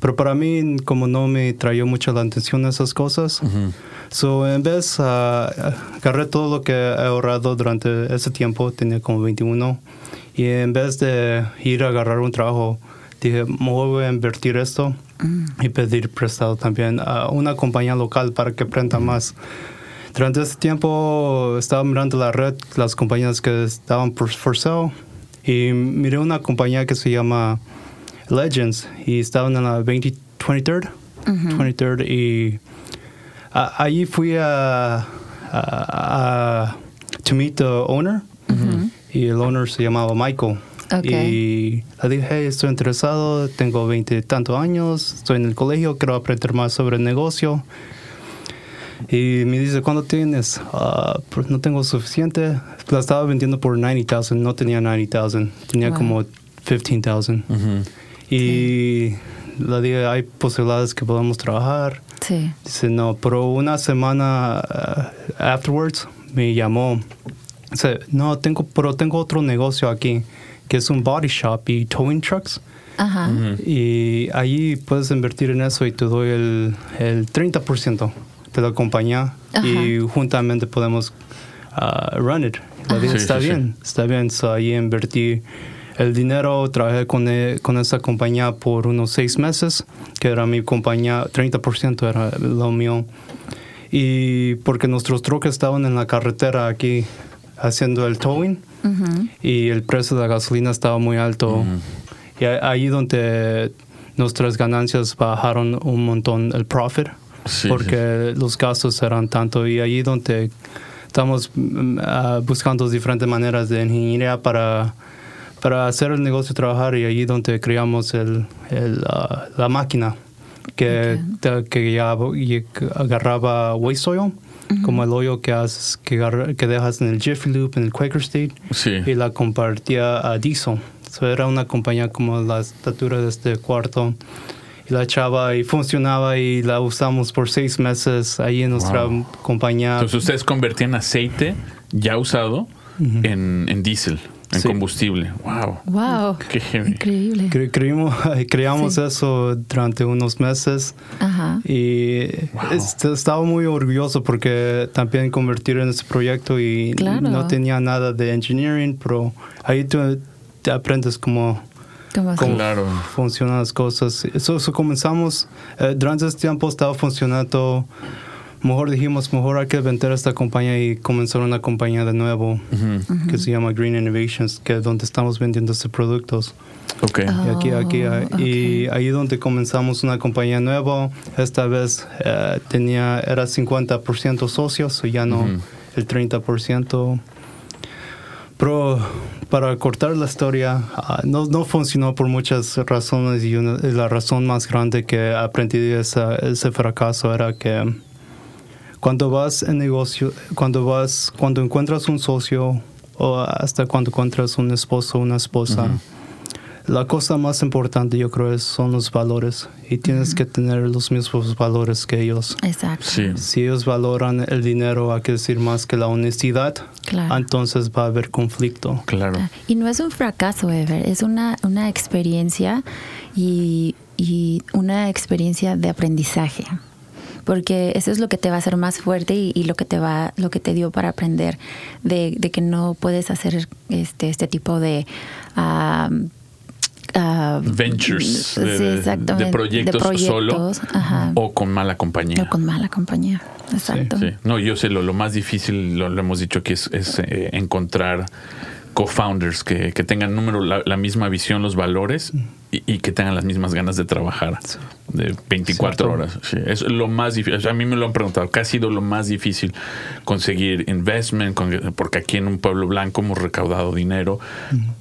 Pero para mí, como no me traía mucho la atención esas cosas, so, en vez, ah, agarré todo lo que he ahorrado durante ese tiempo, tenía como 21, y en vez de ir a agarrar un trabajo, dije, me voy a invertir esto y pedir prestado también a una compañía local para que prenda más. Durante ese tiempo estaba mirando la red, las compañías que estaban por for sale y miré una compañía que se llama Legends y estaban en la 20, 23rd, 23rd y a- allí fui a, a, a- to meet the owner y el owner se llamaba Michael. Ok. Y le dije, hey, estoy interesado, tengo 20 y tantos años, estoy en el colegio, quiero aprender más sobre el negocio. Y me dice, ¿cuándo tienes? "Ah, pues no tengo suficiente. La estaba vendiendo por 90,000, no tenía 90,000, tenía Wow. como 15,000. Y le dije, hay posibilidades que podamos trabajar. Sí. Dice, no, pero una semana uh, afterwards me llamó. Dice, no, tengo, pero tengo otro negocio aquí, que es un body shop y towing trucks. Ajá. Y allí puedes invertir en eso y te doy el, el 30% de la compañía y juntamente podemos uh, run it. Sí, está sí, sí. bien, está bien. So, ahí invertí el dinero, trabajé con, e- con esa compañía por unos seis meses, que era mi compañía, 30% era lo mío. Y porque nuestros troques estaban en la carretera aquí haciendo el towing y el precio de la gasolina estaba muy alto. Y ahí donde nuestras ganancias bajaron un montón el profit, Sí, porque los gastos eran tanto. Y ahí donde estamos mm, ah, buscando diferentes maneras de ingeniería para, para hacer el negocio trabajar y allí donde creamos el, el, ah, la máquina que, te- que ya agarraba waste oil, como el hoyo que, haces, que, agarra- que dejas en el Jiffy Loop, en el Quaker State, Sí. y la compartía a diesel. So, era una compañía como la estatura de este cuarto. Y la echaba y funcionaba y la usamos por seis meses ahí en nuestra Wow. compañía. Entonces ustedes convertían aceite ya usado en, en diésel, en Sí. combustible. Wow. Wow. Qué. Increíble. Cre- creímos- creamos Sí. eso durante unos meses Ajá. y est- estaba muy orgulloso porque también convertir en ese proyecto y Claro. no tenía nada de engineering, pero ahí tú te aprendes cómo ¿Cómo Claro. funcionan las cosas. Eso, eso comenzamos, eh, durante ese tiempo estaba funcionando, mejor dijimos, mejor hay que vender esta compañía y comenzar una compañía de nuevo que se llama Green Innovations, que es donde estamos vendiendo estos productos. Ok. Y aquí, aquí, Oh, ah, y ahí donde comenzamos una compañía nueva, esta vez eh, tenía, era 50% socios, ya no el 30%. Pero para cortar la historia, ah, no, no funcionó por muchas razones y, una- la razón más grande que aprendí de esa- ese fracaso era que cuando vas en negocio, cuando vas, cuando encuentras un socio o hasta cuando encuentras un esposo o una esposa, la cosa más importante yo creo es- son los valores y tienes que tener los mismos valores que ellos. Exacto. Sí. Si ellos valoran el dinero, hay que decir más que la honestidad, Claro. entonces va a haber conflicto. Claro. Y no es un fracaso, Ever, es una, una experiencia y, y una experiencia de aprendizaje. Porque eso es lo que te va a hacer más fuerte y, y lo que te va, lo que te dio para aprender de, de que no puedes hacer este, este tipo de ah, ah, Ventures sí, de, de- exactamente, de proyectos, solo ajá, o con mala compañía. o con mala compañía. Exacto. Sí, no, yo sé, lo, lo más difícil, lo, lo hemos dicho aquí, es, es, eh, encontrar co-founders que, que tengan número, la, la misma visión, los valores y, y que tengan las mismas ganas de trabajar de 24 Cierto. horas. Sí, es lo más difícil. A mí me lo han preguntado, ¿qué ha sido lo más difícil conseguir investment? Con- Porque aquí en un pueblo blanco hemos recaudado dinero,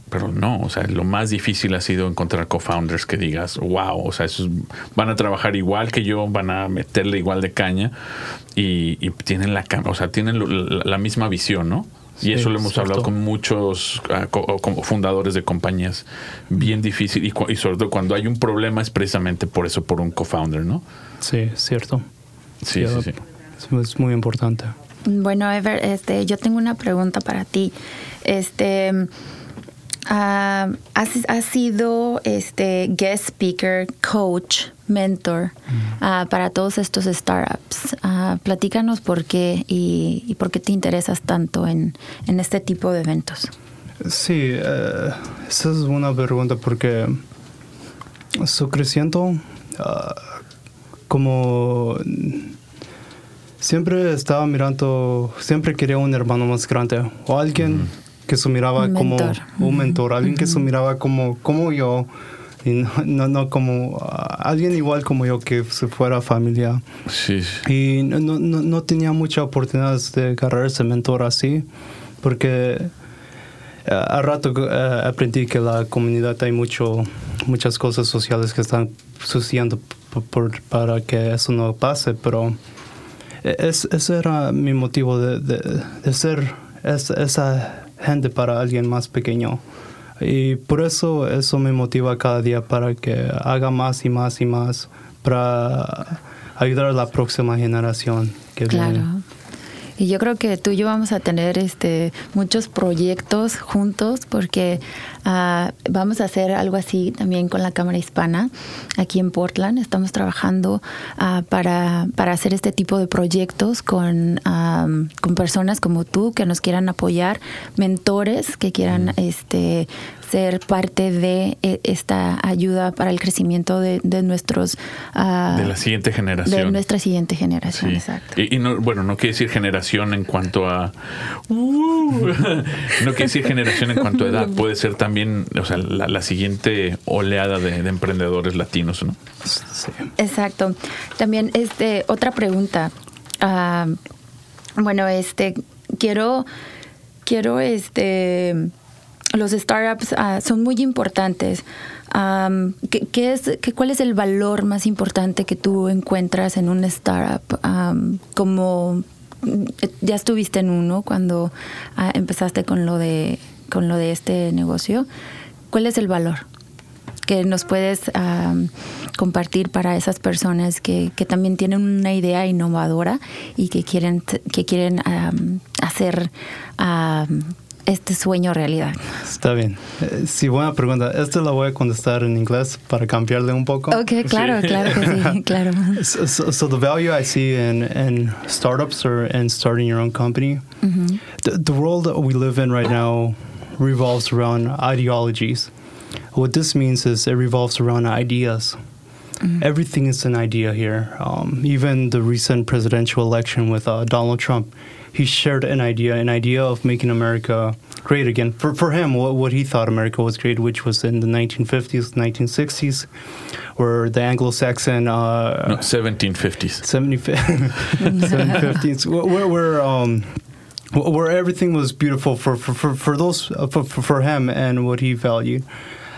pero no, o sea, lo más difícil ha sido encontrar co-founders que digas, wow, o sea, esos van a trabajar igual que yo, van a meterle igual de caña y, y tienen la, o sea, tienen la misma visión, ¿no? Y Sí, eso lo hemos cierto. hablado con muchos ah, co- como fundadores de compañías. Bien difícil. Y, sobre todo cuando hay un problema es precisamente por eso, por un co-founder, ¿no? Sí, cierto. Sí, sí, sí. Es muy importante. Bueno, Ever, este, yo tengo una pregunta para ti. Este, ah, has, has sido este guest speaker, coach, mentor ah, para todos estos startups. Ah, platícanos por qué y, y por qué te interesas tanto en, en este tipo de eventos. Sí, eh, esa es una pregunta porque So creciendo, como siempre estaba mirando, siempre quería un hermano más grande o alguien que se miraba Un como mentor. un mentor, alguien que se miraba como, como yo y no, no, no como ah, alguien igual como yo que se fuera familia. Sí. Y no, no, no tenía mucha oportunidad de agarrar ese mentor así, porque eh, a rato eh, aprendí que la comunidad hay mucho, muchas cosas sociales que están sucediendo por- para que eso no pase, pero e- es, ese era mi motivo de, de- de ser es- esa gente para alguien más pequeño. Y por eso eso me motiva cada día para que haga más y más y más para ayudar a la próxima generación que Claro. viene. Y yo creo que tú y yo vamos a tener este muchos proyectos juntos porque ah, vamos a hacer algo así también con la Cámara Hispana aquí en Portland. Estamos trabajando ah, para, para hacer este tipo de proyectos con, am, con personas como tú que nos quieran apoyar, mentores que quieran este ser parte de eh, esta ayuda para el crecimiento de, de nuestros ah, De la siguiente de generación. nuestra siguiente generación, Sí. exacto. Y, y no, bueno, no quiere decir generación en cuanto a. Uh, no quiere decir generación en cuanto a edad. Puede ser también, o sea, la, la siguiente oleada de, de emprendedores latinos, ¿no? Sí. Exacto. También, este, otra pregunta. Ah, bueno, este, quiero, quiero, este, los startups ah, son muy importantes. Am, ¿qué, es, qué, ¿Cuál es el valor más importante que tú encuentras en un startup? Como ya estuviste en uno cuando ah, empezaste con lo de con lo de este negocio. ¿Cuál es el valor? que nos puedes compartir para esas personas que, que también tienen una idea innovadora y que quieren, que quieren hacer este sueño realidad. Está bien. Eh, Sí, buena pregunta. Esta la voy a contestar en inglés para cambiarle un poco. Ok, claro, Sí. claro que sí, claro. So, so, so the value I see in, in startups or in starting your own company, the, the world that we live in right now revolves around ideologies. What this means is it revolves around ideas. Everything is an idea here. Um, even the recent presidential election with uh, Donald Trump, he shared an idea, an idea of making America great again. For, for him, what, what he thought America was great, which was in the 1950s, 1960s, where the Anglo-Saxon uh, No, 1750s. 70, 750s, where, where, um, where everything was beautiful for, for, for, for those uh, for, for him and what he valued.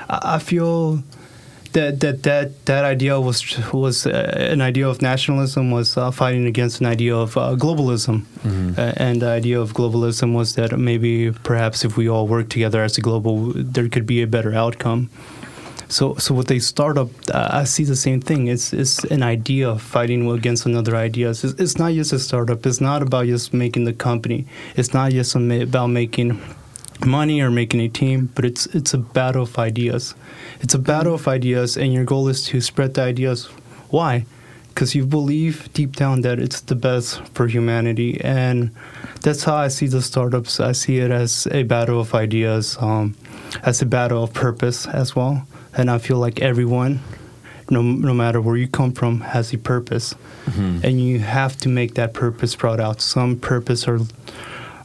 I feel that that that, that idea was was uh, an idea of nationalism was uh, fighting against an idea of uh, globalism, Uh, and the idea of globalism was that maybe perhaps if we all work together as a global, there could be a better outcome. So, so with a startup, uh, I see the same thing. It's it's an idea of fighting against another idea. It's, it's not just a startup. It's not about just making the company. It's not just about making money or making a team, but it's it's a battle of ideas. It's a battle of ideas, and your goal is to spread the ideas. Why? Because you believe deep down that it's the best for humanity, and that's how I see the startups. I see it as a battle of ideas, um, as a battle of purpose as well. And I feel like everyone, no, no matter where you come from, has a purpose, and you have to make that purpose brought out. Some purpose are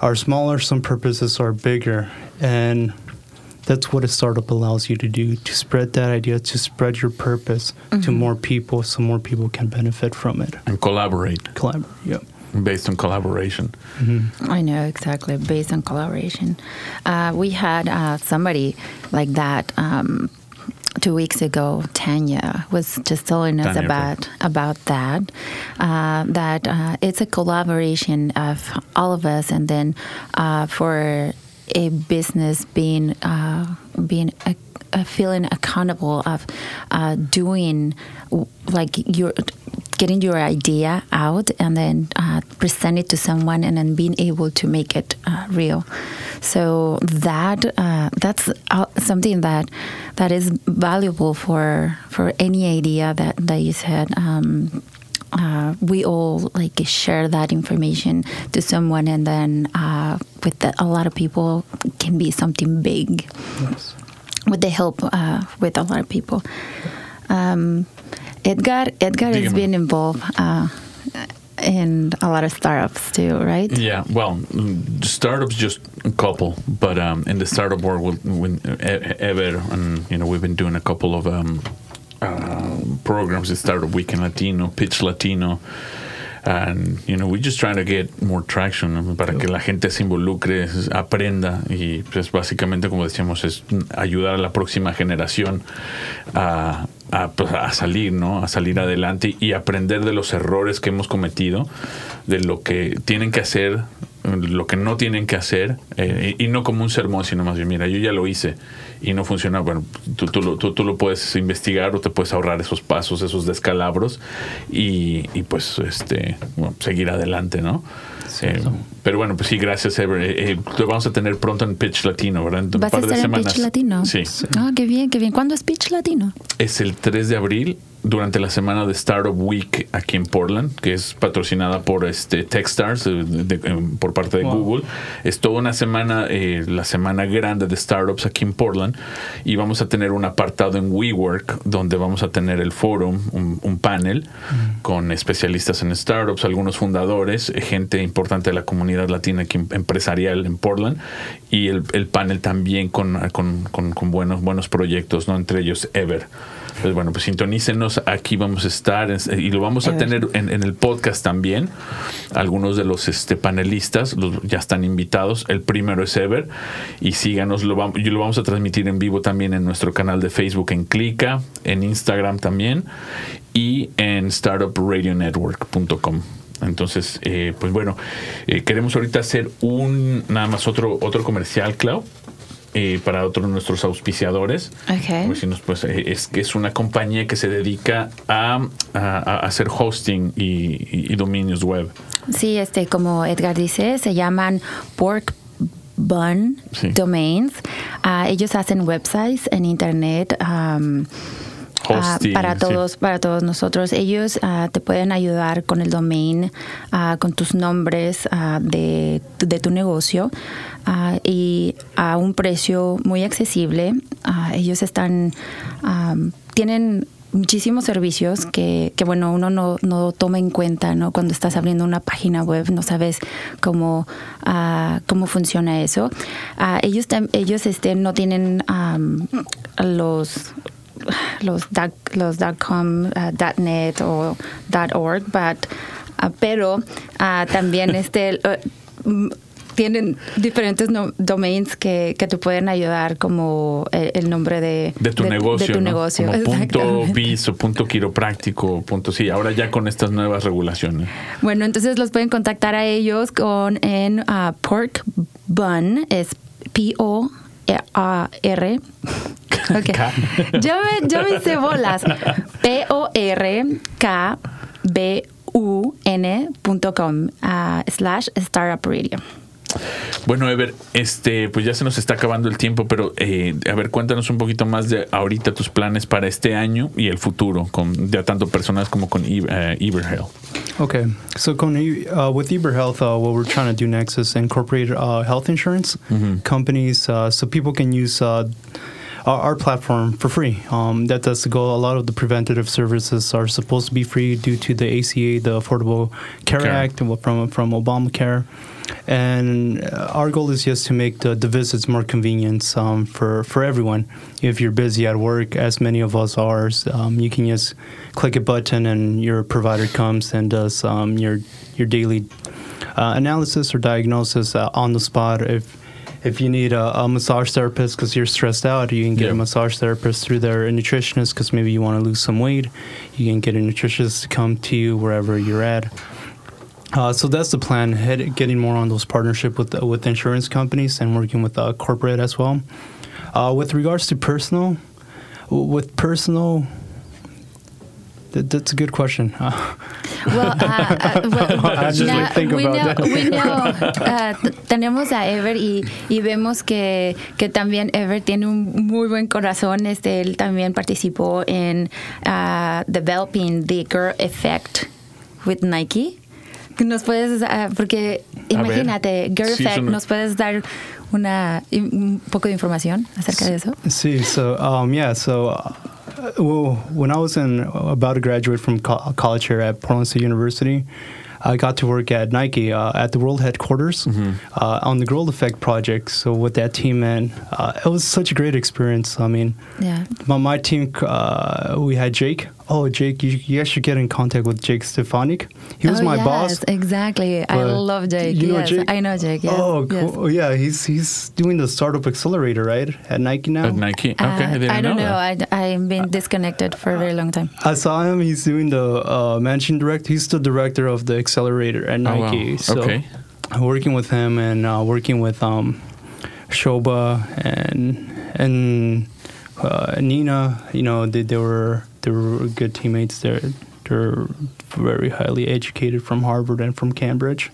are smaller, some purposes are bigger, and that's what a startup allows you to do to spread that idea, to spread your purpose to more people, so more people can benefit from it. And collaborate Collaborate. Yep. based on collaboration. I know exactly, based on collaboration. Uh, we had uh, somebody like that um, two weeks ago. Tanya was just telling us Tanya, about about that. Uh, that uh, it's a collaboration of all of us, and then uh, for a business being uh, being a, a feeling accountable of uh, doing like your getting your idea out and then uh, present it to someone and then being able to make it uh, real. So that uh, that's uh, something that that is valuable for for any idea that that you said. Um, uh, we all like share that information to someone, and then uh, with the, a lot of people can be something big Yes. with the help uh, with a lot of people. Um, Edgar, Edgar has been involved uh, in a lot of startups too, right? Yeah, well, mm, startups just a couple, but um, in the startup world, when ever, and you know, we've been doing a couple of um, uh, programs at Startup Weekend Latino, Pitch Latino, and you know, we're just trying to get more traction para que la gente se involucre, aprenda y pues básicamente, como decíamos, es ayudar a la próxima generación a, a, pues, a salir, ¿no? A salir adelante y aprender de los errores que hemos cometido, de lo que tienen que hacer, lo que no tienen que hacer, eh, y, y no como un sermón, sino más bien, mira, yo ya lo hice y no funciona, bueno, tú, tú, lo, tú, tú lo puedes investigar o te puedes ahorrar esos pasos, esos descalabros y, y pues este bueno, seguir adelante, ¿no? Eh, pero bueno, pues sí, gracias, Ever. Eh, eh, te vamos a tener pronto en Pitch Latino, ¿verdad? En un ¿Vas a par de en semanas. Pitch Latino? Sí. Ah, qué bien, qué bien. ¿Cuándo es Pitch Latino? Es el 3 de abril durante la semana de Startup Week aquí en Portland, que es patrocinada por este Techstars eh, de- eh, por parte de Wow. Google. Es toda una semana, eh, la semana grande de startups aquí en Portland, y vamos a tener un apartado en WeWork donde vamos a tener el forum, un, un panel con especialistas en startups, algunos fundadores, eh, gente importante de la comunidad latina aquí, empresarial en Portland, y el, el panel también con, con, con- con buenos, buenos proyectos, ¿no? entre ellos Ever. Pues bueno, pues sintonícenos, aquí vamos a estar es- y lo vamos a Ever. tener en, en el podcast también. Algunos de los este, panelistas los, ya están invitados. El primero es Ever y síganos, lo, vam- y lo vamos a transmitir en vivo también en nuestro canal de Facebook en Clica, en Instagram también y en startupradionetwork.com. Entonces, eh, pues bueno, eh, queremos ahorita hacer un nada más otro otro comercial, Clau, eh, para otros de nuestros auspiciadores. Ok. A ver si nos, pues, eh, es que es una compañía que se dedica a, a- a hacer hosting y, y- y dominios web. Sí, este, como Edgar dice, se llaman Pork Bun Sí. Domains. Ah, ellos hacen websites en internet. am, ah, para sí. todos para todos nosotros. Ellos ah, te pueden ayudar con el domain ah, con tus nombres de, de tu negocio y a un precio muy accesible. Ellos están tienen muchísimos servicios que, que, bueno uno no, no toma en cuenta no cuando estás abriendo una página web no sabes cómo ah, cómo funciona eso. Ah, ellos ellos este no tienen am, los los dot, los .com, uh, dot .net o .org, but, uh, pero uh, también este mm, tienen diferentes no- domains que, que te pueden ayudar como el, el nombre de, De tu negocio. de tu ¿no? negocio. Como punto bis o punto quiropráctico, punto sí. Ahora ya con estas nuevas regulaciones. Bueno, entonces los pueden contactar a ellos con en uh, Pork Bun, es P-O-R. Ok. K. Yo me, yo me hice bolas. P-O-R-K-B-U-N.com uh, slash startup radio. Bueno, Ever, este, pues ya se nos está acabando el tiempo, pero eh, a ver, cuéntanos un poquito más de ahorita tus planes para este año y el futuro, con ya tanto personas como con E- eh, Okay, so con, uh, with Eber Health, uh, what we're trying to do next is incorporate uh, health insurance companies uh, so people can use uh, our, platform for free. Um, that, that's the goal. A lot of the preventative services are supposed to be free due to the ACA, the Affordable Care Care. Act, from from Obamacare. And uh, our goal is just to make the, the visits more convenient um, for, for everyone. If you're busy at work, as many of us are, um, you can just click a button and your provider comes and does um, your, your daily uh, analysis or diagnosis uh, on the spot. If if you need a, a massage therapist because you're stressed out, you can get Yeah. a massage therapist through there. A nutritionist because maybe you want to lose some weight, you can get a nutritionist to come to you wherever you're at. Uh, so that's the plan. Head, getting more on those partnership with uh, with insurance companies and working with uh, corporate as well. Uh, with regards to personal, w- with personal, that, that's a good question. Well, uh, uh, well, I just, now like, think we know, we know, uh, tenemos a Ever y, y vemos que, que también Ever tiene un muy buen corazón. Este, él también participó en developing the Girl Effect with Nike. Nos puedes, uh, porque A imagínate, Girl Sí, Effect, no- ¿nos puedes dar una, un poco de información acerca de eso? See, so um, yeah, so uh, well, when I was in about to graduate from co- college here at Portland State University, I got to work at Nike uh, at the world headquarters uh, on the Growth Effect project. So with that team, and uh, it was such a great experience. I mean, Yeah. my, my team, uh, we had Jake. Oh, Jake, you, you guys should get in contact with Jake Stefanik. He was Oh, my yes, boss. Exactly. I but love Jake. You know yes, Jake? I know Jake. Yes. Oh, yes. Yeah, he's he's doing the startup accelerator, right? At Nike now. At Nike. Okay, Uh, I didn't I don't know. that. I, I've been disconnected for a very long time. I saw him. He's doing the uh, managing director. He's the director of the accelerator at nike Oh, wow. Nike. So Okay. working with him and uh, working with um, Shoba and and uh, Nina, you know, they, they were they were good teammates. They're they're very highly educated from Harvard and from Cambridge.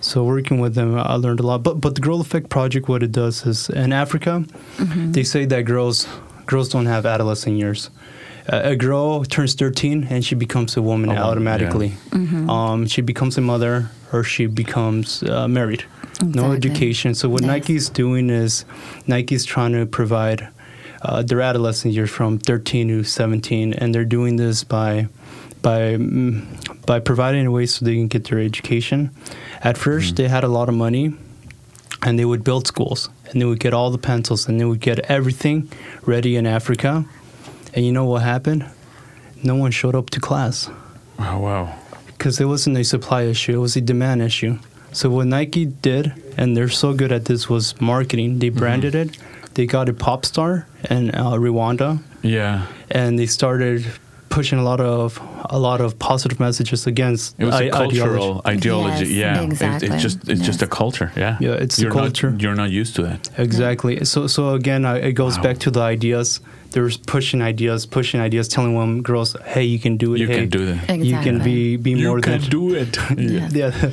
So working with them, I learned a lot. But but the Girl Effect project, what it does is in Africa, they say that girls girls don't have adolescent years. Uh, a girl turns 13 and she becomes a woman Oh, wow. automatically. Um, she becomes a mother or she becomes uh, married. No education. So what Yes. Nike's doing is Nike's trying to provide uh, their adolescent years from 13 to 17, and they're doing this by by mm, by providing ways so they can get their education. At 1st they had a lot of money, and they would build schools, and they would get all the pencils, and they would get everything ready in Africa. And you know what happened? No one showed up to class Oh, wow. because it wasn't a supply issue; it was a demand issue. So what Nike did, and they're so good at this, was marketing. They branded it. They got a pop star in uh, Rwanda, Yeah. and they started pushing a lot of a lot of positive messages against It was a i- cultural ideology. Yes, yeah. It- exactly. it's just it's just a culture. Yeah. Yeah, it's the you're culture. Not, you're not used to that. Exactly. So so again, uh, it goes Wow. back to the ideas. They're pushing ideas, pushing ideas, telling women, girls, "Hey, you can do it. You hey, can do that. You can be be You more can than do it. Yeah. yeah."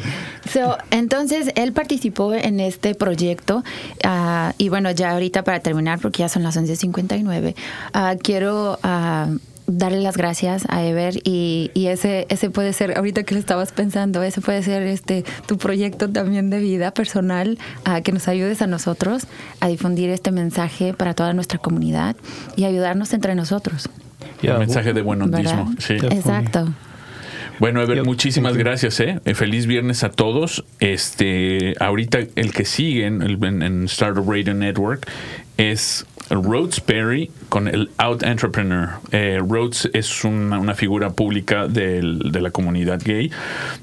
So, entonces, él participó en este proyecto ah, y bueno, ya ahorita para terminar, porque ya son las 11.59, ah, quiero ah, darle las gracias a Ever y, y ese, ese puede ser, ahorita que lo estabas pensando, ese puede ser este tu proyecto también de vida personal, a que nos ayudes a nosotros a difundir este mensaje para toda nuestra comunidad y ayudarnos entre nosotros. Yeah, Un mensaje de buen ¿verdad? hondismo. Sí. Exacto. Bueno, Ever, muchísimas gracias, ¿eh? Eh, Feliz viernes a todos. Este, ahorita el que sigue en, el- en- en Startup Radio Network es Rhodes Perry con el Out Entrepreneur. Eh, Rhodes es una, una figura pública del- de la comunidad gay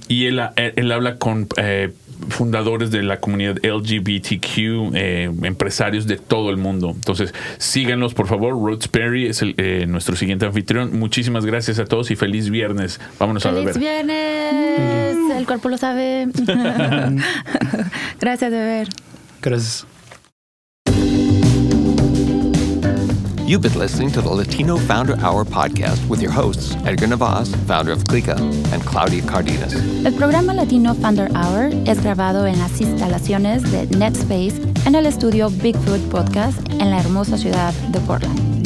y él, él- él habla con eh, fundadores de la comunidad LGBTQ, eh, empresarios de todo el mundo. Entonces, síganlos, por favor. Rhodes Perry es el, eh, nuestro siguiente anfitrión. Muchísimas gracias a todos y feliz viernes. Vámonos a ¡Feliz beber. viernes! El cuerpo lo sabe. Gracias, Beber. Gracias. You've been listening to the Latino Founder Hour podcast with your hosts, Edgar Navas, founder of Clica, and Claudia Cardenas. El programa Latino Founder Hour es grabado en las instalaciones de NetSpace en el estudio Bigfoot Podcast en la hermosa ciudad de Portland.